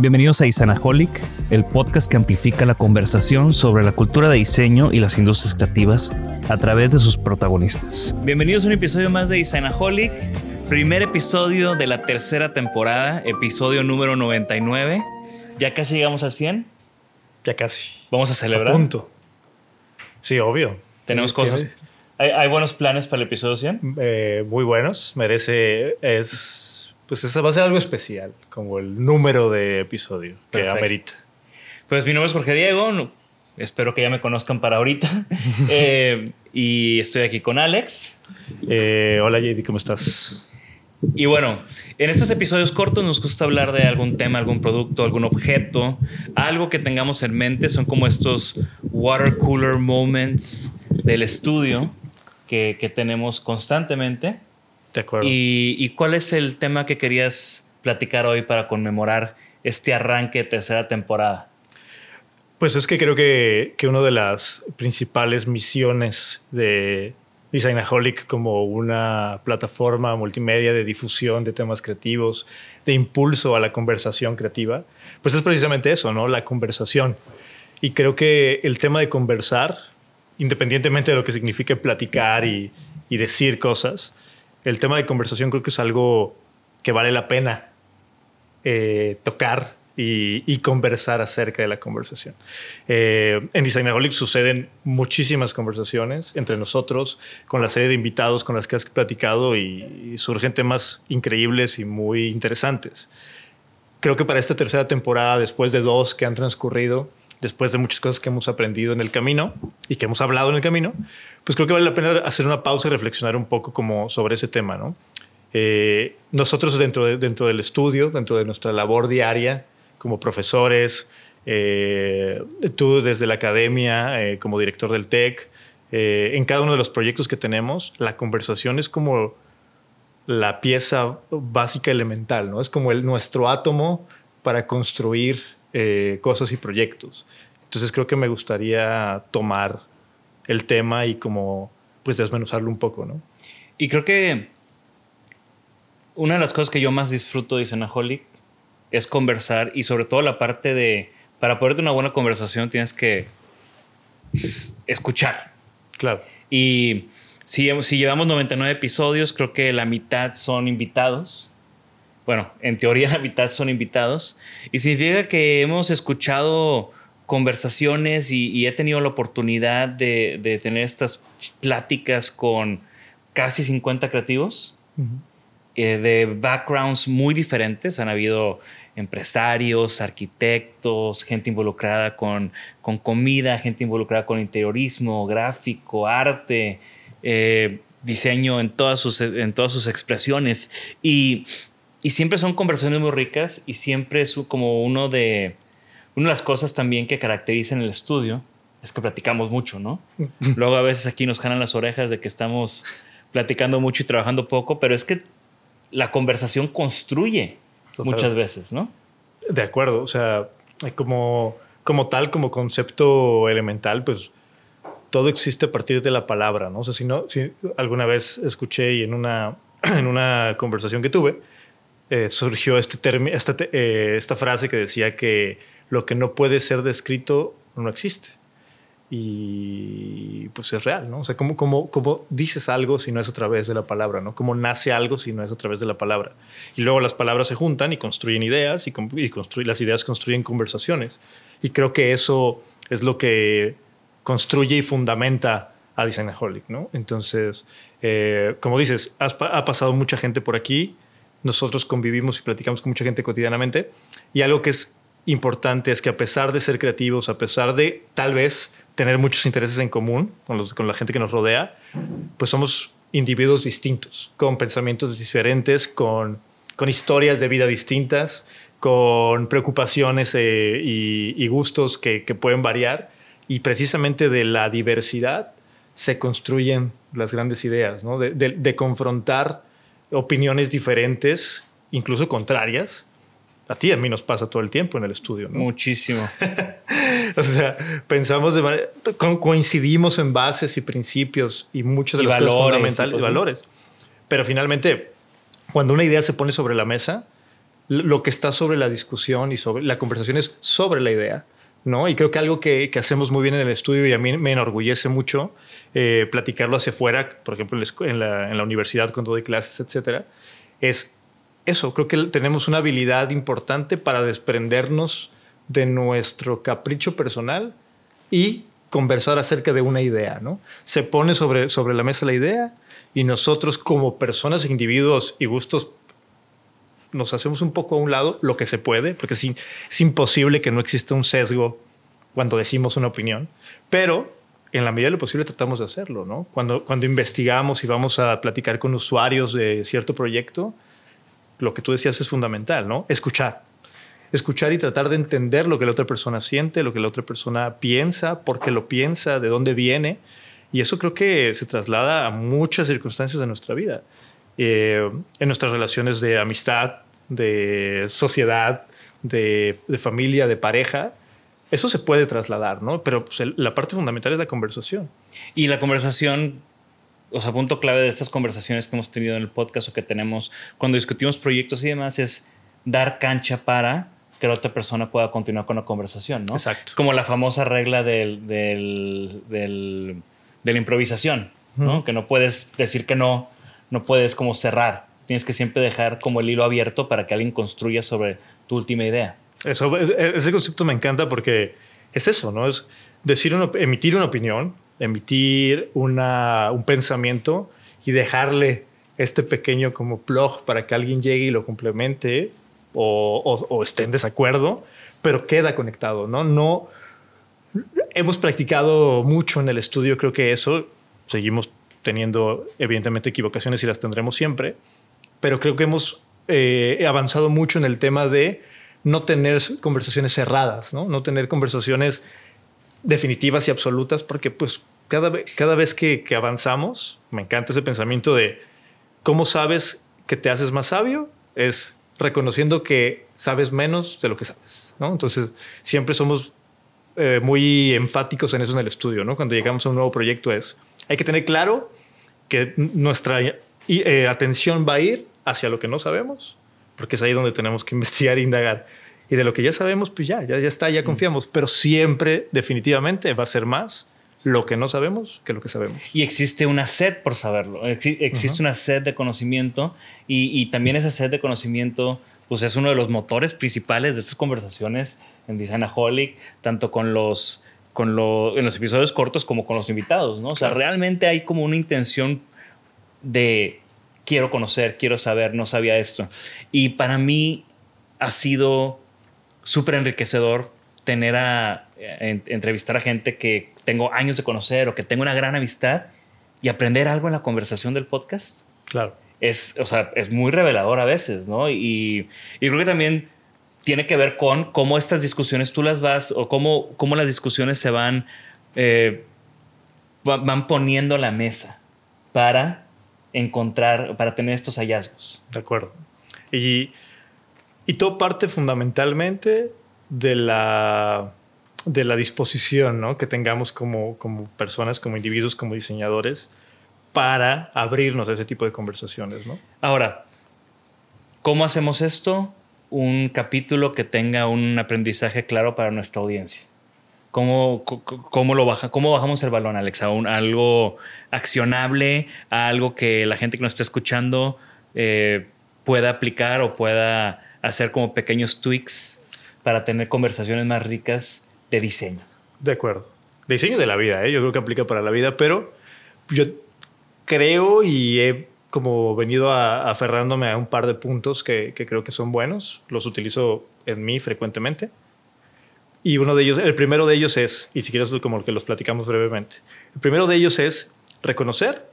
Bienvenidos a Isanaholic, el podcast que amplifica la conversación sobre la cultura de diseño y las industrias creativas a través de sus protagonistas. Bienvenidos a un episodio más de Isanaholic, primer episodio de la tercera temporada, episodio número 99. Ya casi llegamos a 100. Ya casi. Vamos a celebrar. A punto. Sí, obvio. Tenemos cosas. ¿Hay, ¿Hay, buenos planes para el episodio 100? Eh, muy buenos. Merece. Es. Pues eso va a ser algo especial, como el número de episodio que Perfecto. amerita. Pues mi nombre es Jorge Diego. espero que ya me conozcan para ahorita. Eh, y estoy aquí con Alex. Eh, hola, JD, ¿cómo estás? Y bueno, en estos episodios cortos nos gusta hablar de algún tema, algún producto, algún objeto, algo que tengamos en mente. Son como estos water cooler moments del estudio que, que tenemos constantemente. De acuerdo. ¿Y, y cuál es el tema que querías platicar hoy para conmemorar este arranque de tercera temporada? Pues es que creo que, que una de las principales misiones de Designaholic como una plataforma multimedia de difusión de temas creativos, de impulso a la conversación creativa, pues es precisamente eso, ¿no? La conversación. Y creo que el tema de conversar, independientemente de lo que signifique platicar y, y decir cosas, el tema de conversación creo que es algo que vale la pena eh, tocar y, conversar acerca de la conversación. Eh, en Designaholic suceden muchísimas conversaciones entre nosotros, con la serie de invitados con las que has platicado y, y surgen temas increíbles y muy interesantes. Creo que para esta tercera temporada, después de dos que han transcurrido, después de muchas cosas que hemos aprendido en el camino y que hemos hablado en el camino, pues creo que vale la pena hacer una pausa y reflexionar un poco como sobre ese tema, ¿no? Eh, nosotros dentro, de, dentro del estudio, dentro de nuestra labor diaria, como profesores, eh, tú desde la academia, eh, como director del TEC, eh, en cada uno de los proyectos que tenemos, la conversación es como la pieza básica elemental, ¿no? Es como el, nuestro átomo para construir eh, cosas y proyectos. Entonces creo que me gustaría tomar el tema y como pues desmenuzarlo un poco, ¿no? Y creo que una de las cosas que yo más disfruto de Cenaholic es conversar y sobre todo la parte de, para poder tener una buena conversación tienes que escuchar. Claro. Y si, si llevamos 99 episodios, creo que la mitad son invitados. Bueno, en teoría la mitad son invitados. Y significa que hemos escuchado conversaciones y, y he tenido la oportunidad de, de, tener estas pláticas con casi 50 creativos uh -huh. eh, de backgrounds muy diferentes. Han habido empresarios, arquitectos, gente involucrada con, con comida, gente involucrada con interiorismo, gráfico, arte, eh, diseño en todas sus, en todas sus expresiones. Y, y, siempre son conversaciones muy ricas y siempre es como uno de, una de las cosas también que caracteriza en el estudio es que platicamos mucho, ¿no? Luego a veces aquí nos jalan las orejas de que estamos platicando mucho y trabajando poco, pero es que la conversación construye Total. muchas veces, ¿no? De acuerdo, o sea, como, como tal, como concepto elemental, pues todo existe a partir de la palabra, ¿no? O sea, si no, si alguna vez escuché y en una, en una conversación que tuve, eh, surgió este esta, eh, esta frase que decía que lo que no puede ser descrito no existe. Y pues es real, ¿no? O sea, ¿cómo, cómo, cómo dices algo si no es a través de la palabra, ¿no? ¿Cómo nace algo si no es a través de la palabra? Y luego las palabras se juntan y construyen ideas y, y construyen, las ideas construyen conversaciones. Y creo que eso es lo que construye y fundamenta a Designaholic, ¿no? Entonces, eh, como dices, has, ha pasado mucha gente por aquí, nosotros convivimos y platicamos con mucha gente cotidianamente y algo que es importante es que a pesar de ser creativos, a pesar de tal vez tener muchos intereses en común con, los, con la gente que nos rodea, pues somos individuos distintos, con pensamientos diferentes, con con historias de vida distintas, con preocupaciones eh, y, gustos que, pueden variar. Y precisamente de la diversidad se construyen las grandes ideas, ¿no? de, confrontar opiniones diferentes, incluso contrarias. A ti, a mí nos pasa todo el tiempo en el estudio. Muchísimo. o sea, pensamos de manera, coincidimos en bases y principios y muchos de los valores, fundamentales y valores. Pero finalmente, cuando una idea se pone sobre la mesa, lo que está sobre la discusión y sobre la conversación es sobre la idea. ¿no? Y creo que algo que, hacemos muy bien en el estudio y a mí me enorgullece mucho eh, platicarlo hacia afuera, por ejemplo, en la, en la universidad cuando doy clases, etcétera, es eso. Creo que tenemos una habilidad importante para desprendernos de nuestro capricho personal y conversar acerca de una idea, ¿no? Se pone sobre, sobre la mesa la idea y nosotros como personas, individuos y gustos nos hacemos un poco a un lado lo que se puede, porque es, es imposible que no exista un sesgo cuando decimos una opinión, pero en la medida de lo posible tratamos de hacerlo, ¿no? Cuando, cuando investigamos y vamos a platicar con usuarios de cierto proyecto, lo que tú decías es fundamental, ¿no? Escuchar. Escuchar y tratar de entender lo que la otra persona siente, lo que la otra persona piensa, por qué lo piensa, de dónde viene. Y eso creo que se traslada a muchas circunstancias de nuestra vida. Eh, en nuestras relaciones de amistad, de sociedad, de, familia, de pareja. Eso se puede trasladar, ¿no? Pero pues, la parte fundamental es la conversación. Y la conversación, o sea, punto clave de estas conversaciones que hemos tenido en el podcast o que tenemos cuando discutimos proyectos y demás es dar cancha para que la otra persona pueda continuar con la conversación, ¿no? Exacto. Es como la famosa regla del, del, de la improvisación, ¿no? Que no puedes decir que no no puedes como cerrar. Tienes que siempre dejar como el hilo abierto para que alguien construya sobre tu última idea. Eso, ese concepto me encanta porque es eso, ¿no? Es decir, emitir una opinión, emitir una, un pensamiento y dejarle este pequeño como plug para que alguien llegue y lo complemente o, o, esté en desacuerdo, pero queda conectado, ¿no? No hemos practicado mucho en el estudio, creo que eso seguimos teniendo evidentemente equivocaciones y las tendremos siempre, pero creo que hemos eh, avanzado mucho en el tema de no tener conversaciones cerradas, no, tener conversaciones definitivas y absolutas, porque pues cada, cada vez que, que avanzamos, me encanta ese pensamiento de cómo sabes que te haces más sabio, es reconociendo que sabes menos de lo que sabes, ¿no? Entonces, siempre somos eh, muy enfáticos en eso en el estudio, ¿no? Cuando llegamos a un nuevo proyecto es, hay que tener claro que nuestra eh, atención va a ir hacia lo que no sabemos, porque es ahí donde tenemos que investigar e indagar. Y de lo que ya sabemos, pues ya, ya, ya está, ya mm. confiamos. Pero siempre, definitivamente, va a ser más lo que no sabemos que lo que sabemos. Y existe una sed por saberlo, existe una sed de conocimiento y, y, también esa sed de conocimiento pues es uno de los motores principales de estas conversaciones en Designaholic, tanto con los con lo, en los episodios cortos como con los invitados, ¿no? O sea, realmente hay como una intención de quiero conocer, quiero saber, no sabía esto. Y para mí ha sido súper enriquecedor tener a, entrevistar a gente que tengo años de conocer o que tengo una gran amistad y aprender algo en la conversación del podcast. Claro. Es, o sea, es muy revelador a veces, ¿no? Y, y creo que también tiene que ver con cómo estas discusiones tú las vas o cómo, cómo las discusiones se van, eh, van poniendo la mesa para encontrar, para tener estos hallazgos. De acuerdo. Y, y todo parte fundamentalmente de la, de la disposición ¿no? que tengamos como, como personas, como individuos, como diseñadores, para abrirnos a ese tipo de conversaciones. ¿no? Ahora, ¿cómo hacemos esto? un capítulo que tenga un aprendizaje claro para nuestra audiencia. ¿Cómo, cómo, lo baja, ¿Cómo bajamos el balón, Alex? A, algo accionable, a algo que la gente que nos está escuchando eh, pueda aplicar o pueda hacer como pequeños tweaks para tener conversaciones más ricas de diseño. De acuerdo. diseño de la vida, ¿eh? yo creo que aplica para la vida, pero yo creo y he como venido aferrándome a un par de puntos que, creo que son buenos. Los utilizo en mí frecuentemente. Y uno de ellos, el primero de ellos es, y si quieres como que los platicamos brevemente, el primero de ellos es reconocer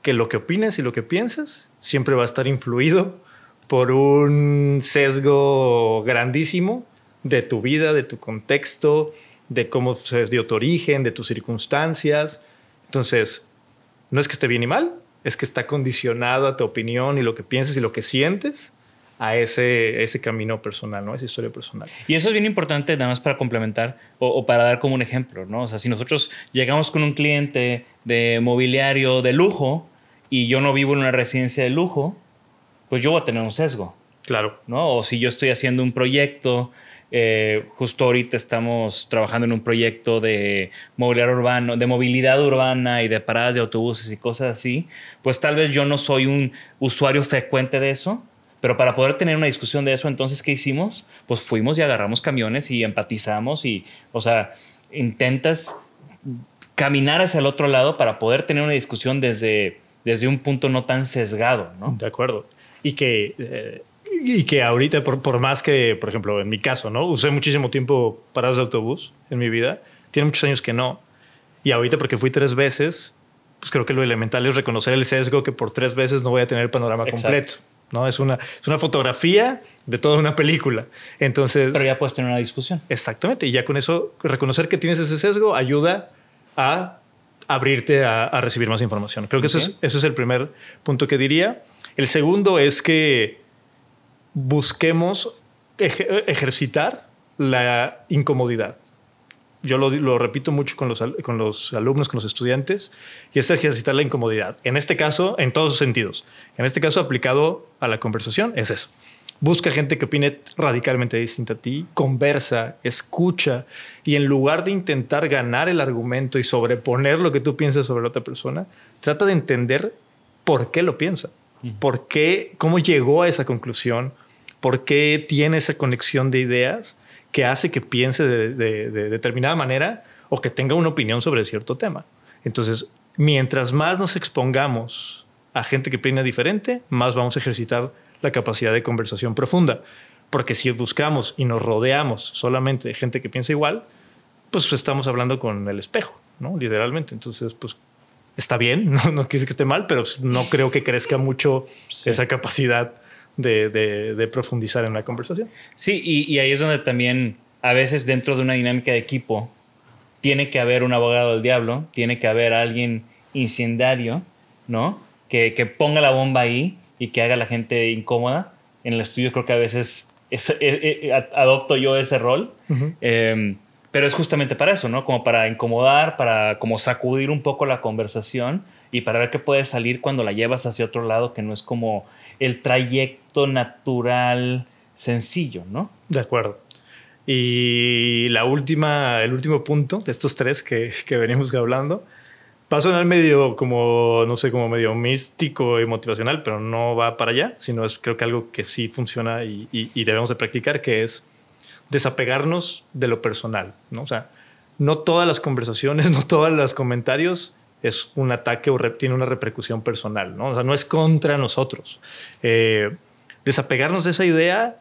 que lo que opines y lo que piensas siempre va a estar influido por un sesgo grandísimo de tu vida, de tu contexto, de cómo se dio tu origen, de tus circunstancias. Entonces, no es que esté bien y mal, es que está condicionado a tu opinión y lo que piensas y lo que sientes a ese, ese camino personal, ¿no? Esa historia personal. Y eso es bien importante, nada más para complementar o, o, para dar como un ejemplo, ¿no? O sea, si nosotros llegamos con un cliente de mobiliario de lujo y yo no vivo en una residencia de lujo, pues yo voy a tener un sesgo. Claro. ¿no? O si yo estoy haciendo un proyecto, eh, justo ahorita estamos trabajando en un proyecto de mobiliario urbano, de movilidad urbana y de paradas de autobuses y cosas así, pues tal vez yo no soy un usuario frecuente de eso, pero para poder tener una discusión de eso, entonces, ¿qué hicimos? Pues fuimos y agarramos camiones y empatizamos y, o sea, intentas caminar hacia el otro lado para poder tener una discusión desde, desde un punto no tan sesgado, ¿no? De acuerdo. Y que, eh, y que ahorita, por, por, más que, por ejemplo, en mi caso, ¿no? Usé muchísimo tiempo parados de autobús en mi vida. Tiene muchos años que no. Y ahorita, porque fui tres veces, pues creo que lo elemental es reconocer el sesgo que por tres veces no voy a tener el panorama Exacto. completo. ¿No? Es una, es una fotografía de toda una película. Entonces. Pero ya puedes tener una discusión. Exactamente. Y ya con eso, reconocer que tienes ese sesgo ayuda a abrirte a, a recibir más información. Creo que okay. eso, es, eso es el primer punto que diría. El segundo es que busquemos ej ejercitar la incomodidad. Yo lo, lo repito mucho con los, con los, alumnos, con los estudiantes, y es ejercitar la incomodidad. En este caso, en todos los sentidos. En este caso, aplicado a la conversación, es eso. Busca gente que opine radicalmente distinta a ti, conversa, escucha, y en lugar de intentar ganar el argumento y sobreponer lo que tú piensas sobre la otra persona, trata de entender por qué lo piensa. ¿Por qué? ¿Cómo llegó a esa conclusión? ¿Por qué tiene esa conexión de ideas que hace que piense de, de, de, determinada manera o que tenga una opinión sobre cierto tema? Entonces, mientras más nos expongamos a gente que opina diferente, más vamos a ejercitar la capacidad de conversación profunda. Porque si buscamos y nos rodeamos solamente de gente que piensa igual, pues estamos hablando con el espejo, ¿no? Literalmente. Entonces, pues está bien, no, no decir que esté mal, pero no creo que crezca mucho sí. esa capacidad de, de, de, profundizar en la conversación. Sí, y, y, ahí es donde también a veces dentro de una dinámica de equipo tiene que haber un abogado del diablo, tiene que haber alguien incendiario, ¿no? Que, que ponga la bomba ahí y que haga a la gente incómoda. En el estudio creo que a veces es, es, es, adopto yo ese rol. Uh -huh. eh, pero es justamente para eso, ¿no? Como para incomodar, para como sacudir un poco la conversación y para ver qué puede salir cuando la llevas hacia otro lado, que no es como el trayecto natural sencillo, ¿no? De acuerdo. Y la última, el último punto de estos tres que, que venimos hablando, va a sonar medio como, no sé, como medio místico y motivacional, pero no va para allá, sino es creo que algo que sí funciona y, y, y debemos de practicar, que es desapegarnos de lo personal, ¿no? O sea, no todas las conversaciones, no todos los comentarios es un ataque o tiene una repercusión personal, ¿no? O sea, no es contra nosotros. Eh, desapegarnos de esa idea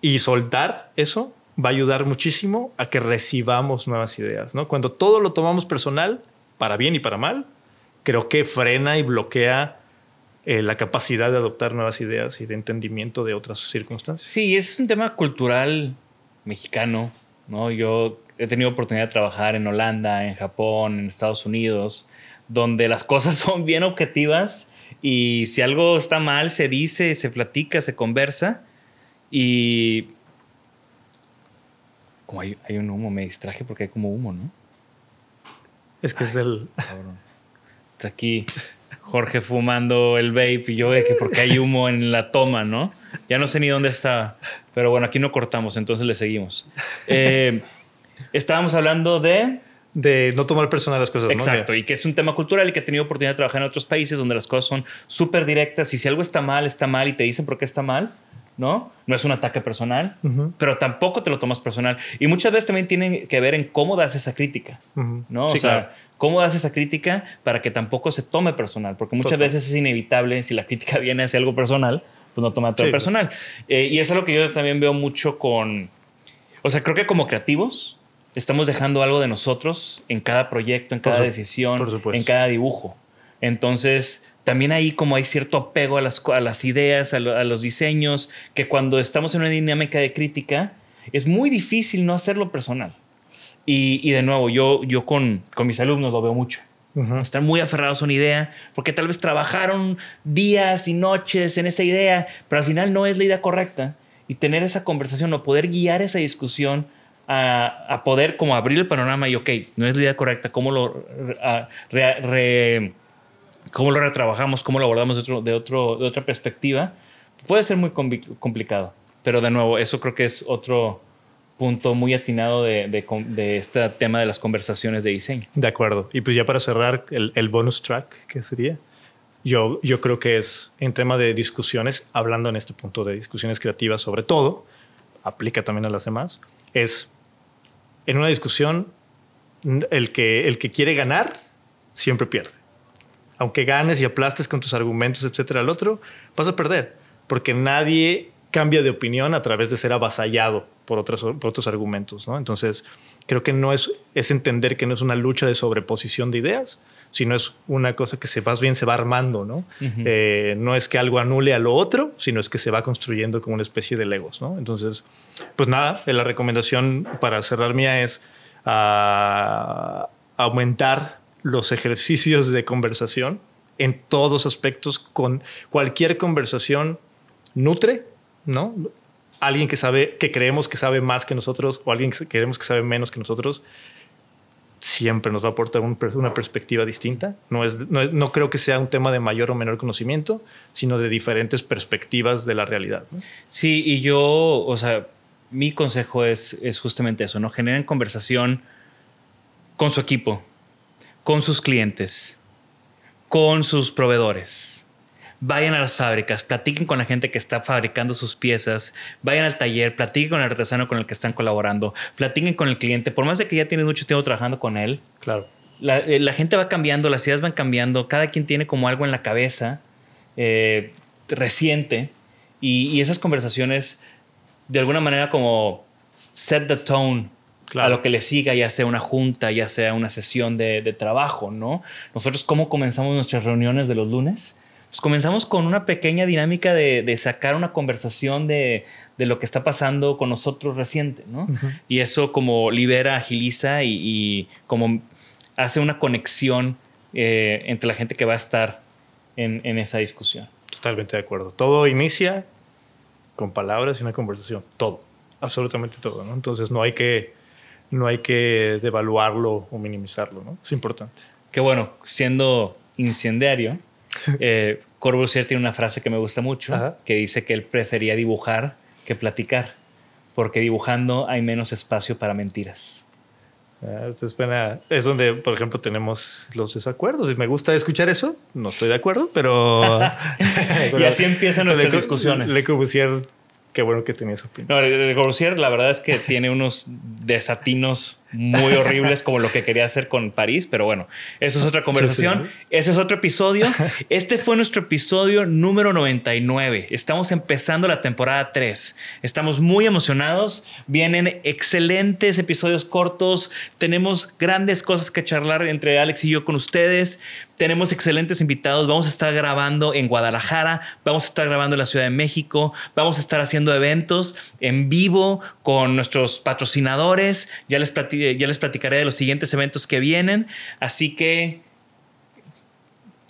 y soltar eso va a ayudar muchísimo a que recibamos nuevas ideas, ¿no? Cuando todo lo tomamos personal, para bien y para mal, creo que frena y bloquea eh, la capacidad de adoptar nuevas ideas y de entendimiento de otras circunstancias. Sí, ese es un tema cultural mexicano, ¿no? Yo he tenido oportunidad de trabajar en Holanda, en Japón, en Estados Unidos, donde las cosas son bien objetivas y si algo está mal se dice, se platica, se conversa y como hay, hay un humo, me distraje porque hay como humo, ¿no? Es que Ay, es el... Cabrón. Está aquí Jorge fumando el vape y yo ve que porque hay humo en la toma, ¿no? Ya no sé ni dónde estaba. Pero bueno, aquí no cortamos, entonces le seguimos. Eh, estábamos hablando de... De no tomar personal las cosas. Exacto, ¿no? y que es un tema cultural y que he tenido oportunidad de trabajar en otros países donde las cosas son súper directas y si algo está mal, está mal y te dicen por qué está mal, ¿no? No es un ataque personal, uh -huh. pero tampoco te lo tomas personal. Y muchas veces también tiene que ver en cómo das esa crítica, uh -huh. ¿no? Sí, o sea, claro. cómo das esa crítica para que tampoco se tome personal, porque muchas veces es inevitable si la crítica viene hacia algo personal, pues no toma todo sí. personal. Eh, y eso es lo que yo también veo mucho con, o sea, creo que como creativos estamos dejando algo de nosotros en cada proyecto, en cada por decisión, por en cada dibujo. Entonces, también ahí como hay cierto apego a las, a las ideas, a, los diseños, que cuando estamos en una dinámica de crítica, es muy difícil no hacerlo personal. Y, de nuevo, yo, yo con, con mis alumnos lo veo mucho. Están muy aferrados a una idea porque tal vez trabajaron días y noches en esa idea, pero al final no es la idea correcta. Y tener esa conversación o poder guiar esa discusión a, poder como abrir el panorama y, ok, no es la idea correcta, ¿cómo lo, cómo lo retrabajamos, cómo lo abordamos de, otro, de, otro, de otra perspectiva? Puede ser muy complicado, pero de nuevo, eso creo que es otro punto muy atinado de, de, este tema de las conversaciones de diseño. De acuerdo. Y pues ya para cerrar, el, el bonus track, ¿qué sería? Yo, yo creo que es en tema de discusiones, hablando en este punto de discusiones creativas sobre todo, aplica también a las demás, es en una discusión el que, el que quiere ganar siempre pierde. Aunque ganes y aplastes con tus argumentos, etcétera, al otro, vas a perder, porque nadie cambia de opinión a través de ser avasallado por otros, por otros argumentos. ¿no? Entonces, creo que no es, es entender que no es una lucha de sobreposición de ideas, sino es una cosa que se más bien se va armando. ¿no? Eh, no es que algo anule a lo otro, sino es que se va construyendo como una especie de legos. ¿no? Entonces, pues nada, la recomendación para cerrar mía es ah, aumentar los ejercicios de conversación en todos aspectos con cualquier conversación nutre ¿no? Alguien que sabe, que creemos que sabe más que nosotros o alguien que creemos que sabe menos que nosotros, siempre nos va a aportar una perspectiva distinta. No, es, no, creo que sea un tema de mayor o menor conocimiento, sino de diferentes perspectivas de la realidad. Sí, y yo, o sea, mi consejo es, es justamente eso, ¿no? Generen conversación con su equipo, con sus clientes, con sus proveedores vayan a las fábricas, platiquen con la gente que está fabricando sus piezas, vayan al taller, platiquen con el artesano con el que están colaborando, platiquen con el cliente, por más de que ya tienen mucho tiempo trabajando con él. Claro. La, eh, gente va cambiando, las ideas van cambiando, cada quien tiene como algo en la cabeza eh, reciente y, esas conversaciones de alguna manera como set the tone a lo que le siga, ya sea una junta, ya sea una sesión de, de trabajo, ¿no? Nosotros, ¿cómo comenzamos nuestras reuniones de los lunes? Pues comenzamos con una pequeña dinámica de, sacar una conversación de, lo que está pasando con nosotros reciente, ¿no? Y eso como libera, agiliza y, como hace una conexión eh, entre la gente que va a estar en, esa discusión. Totalmente de acuerdo. Todo inicia con palabras y una conversación. Todo. Absolutamente todo, ¿no? Entonces no hay que, no hay que devaluarlo o minimizarlo, ¿no? Es importante. Qué bueno, siendo incendiario, eh, Corbusier tiene una frase que me gusta mucho, que dice que él prefería dibujar que platicar, porque dibujando hay menos espacio para mentiras. Ah, es donde, por ejemplo, tenemos los desacuerdos. Y me gusta escuchar eso. No estoy de acuerdo, pero. y así empiezan nuestras discusiones. Le Corbusier, qué bueno que tenía su opinión. No, Le Corbusier, la verdad es que tiene unos desatinos muy horribles como lo que quería hacer con París, pero bueno, esa es otra conversación. Ese es otro episodio. Este fue nuestro episodio número 99. Estamos empezando la temporada 3. Estamos muy emocionados. Vienen excelentes episodios cortos. Tenemos grandes cosas que charlar entre Alex y yo con ustedes. Tenemos excelentes invitados. Vamos a estar grabando en Guadalajara. Vamos a estar grabando en la Ciudad de México. Vamos a estar haciendo eventos en vivo con nuestros patrocinadores. Ya les platico ya les platicaré de los siguientes eventos que vienen. Así que,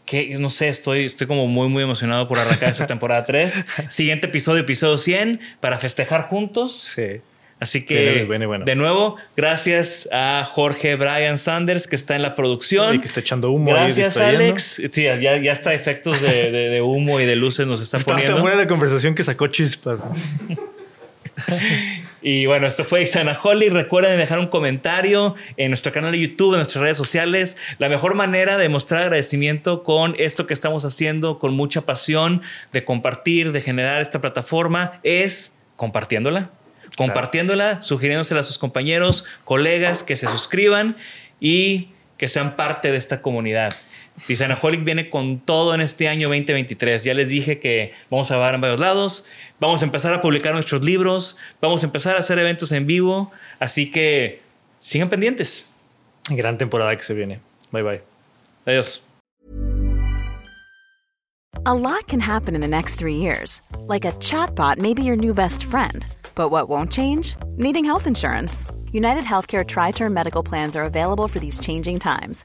que no sé, estoy, estoy como muy, muy emocionado por arrancar esta temporada 3. Siguiente episodio, episodio 100, para festejar juntos. Sí. Así que, de nuevo, gracias a Jorge Brian Sanders, que está en la producción. Y que está echando humo. Gracias, Alex. Sí, ya, ya está efectos de, humo y de luces nos están poniendo. Está buena la conversación que sacó chispas. y bueno, esto fue Isana Holly. Recuerden dejar un comentario en nuestro canal de YouTube, en nuestras redes sociales. La mejor manera de mostrar agradecimiento con esto que estamos haciendo con mucha pasión, de compartir, de generar esta plataforma, es compartiéndola. Compartiéndola, sugiriéndosela a sus compañeros, colegas que se suscriban y que sean parte de esta comunidad. Design-A-Holic viene con todo en este año 2023. Ya les dije que vamos a grabar en varios lados, vamos a empezar a publicar nuestros libros, vamos a empezar a hacer eventos en vivo, así que sigan pendientes. Gran temporada que se viene. Bye bye. Adiós. A lot can happen in the next three years. Like a chatbot may be your new best friend. But what won't change? Needing health insurance. United Healthcare Tri Term Medical Plans are available for these changing times.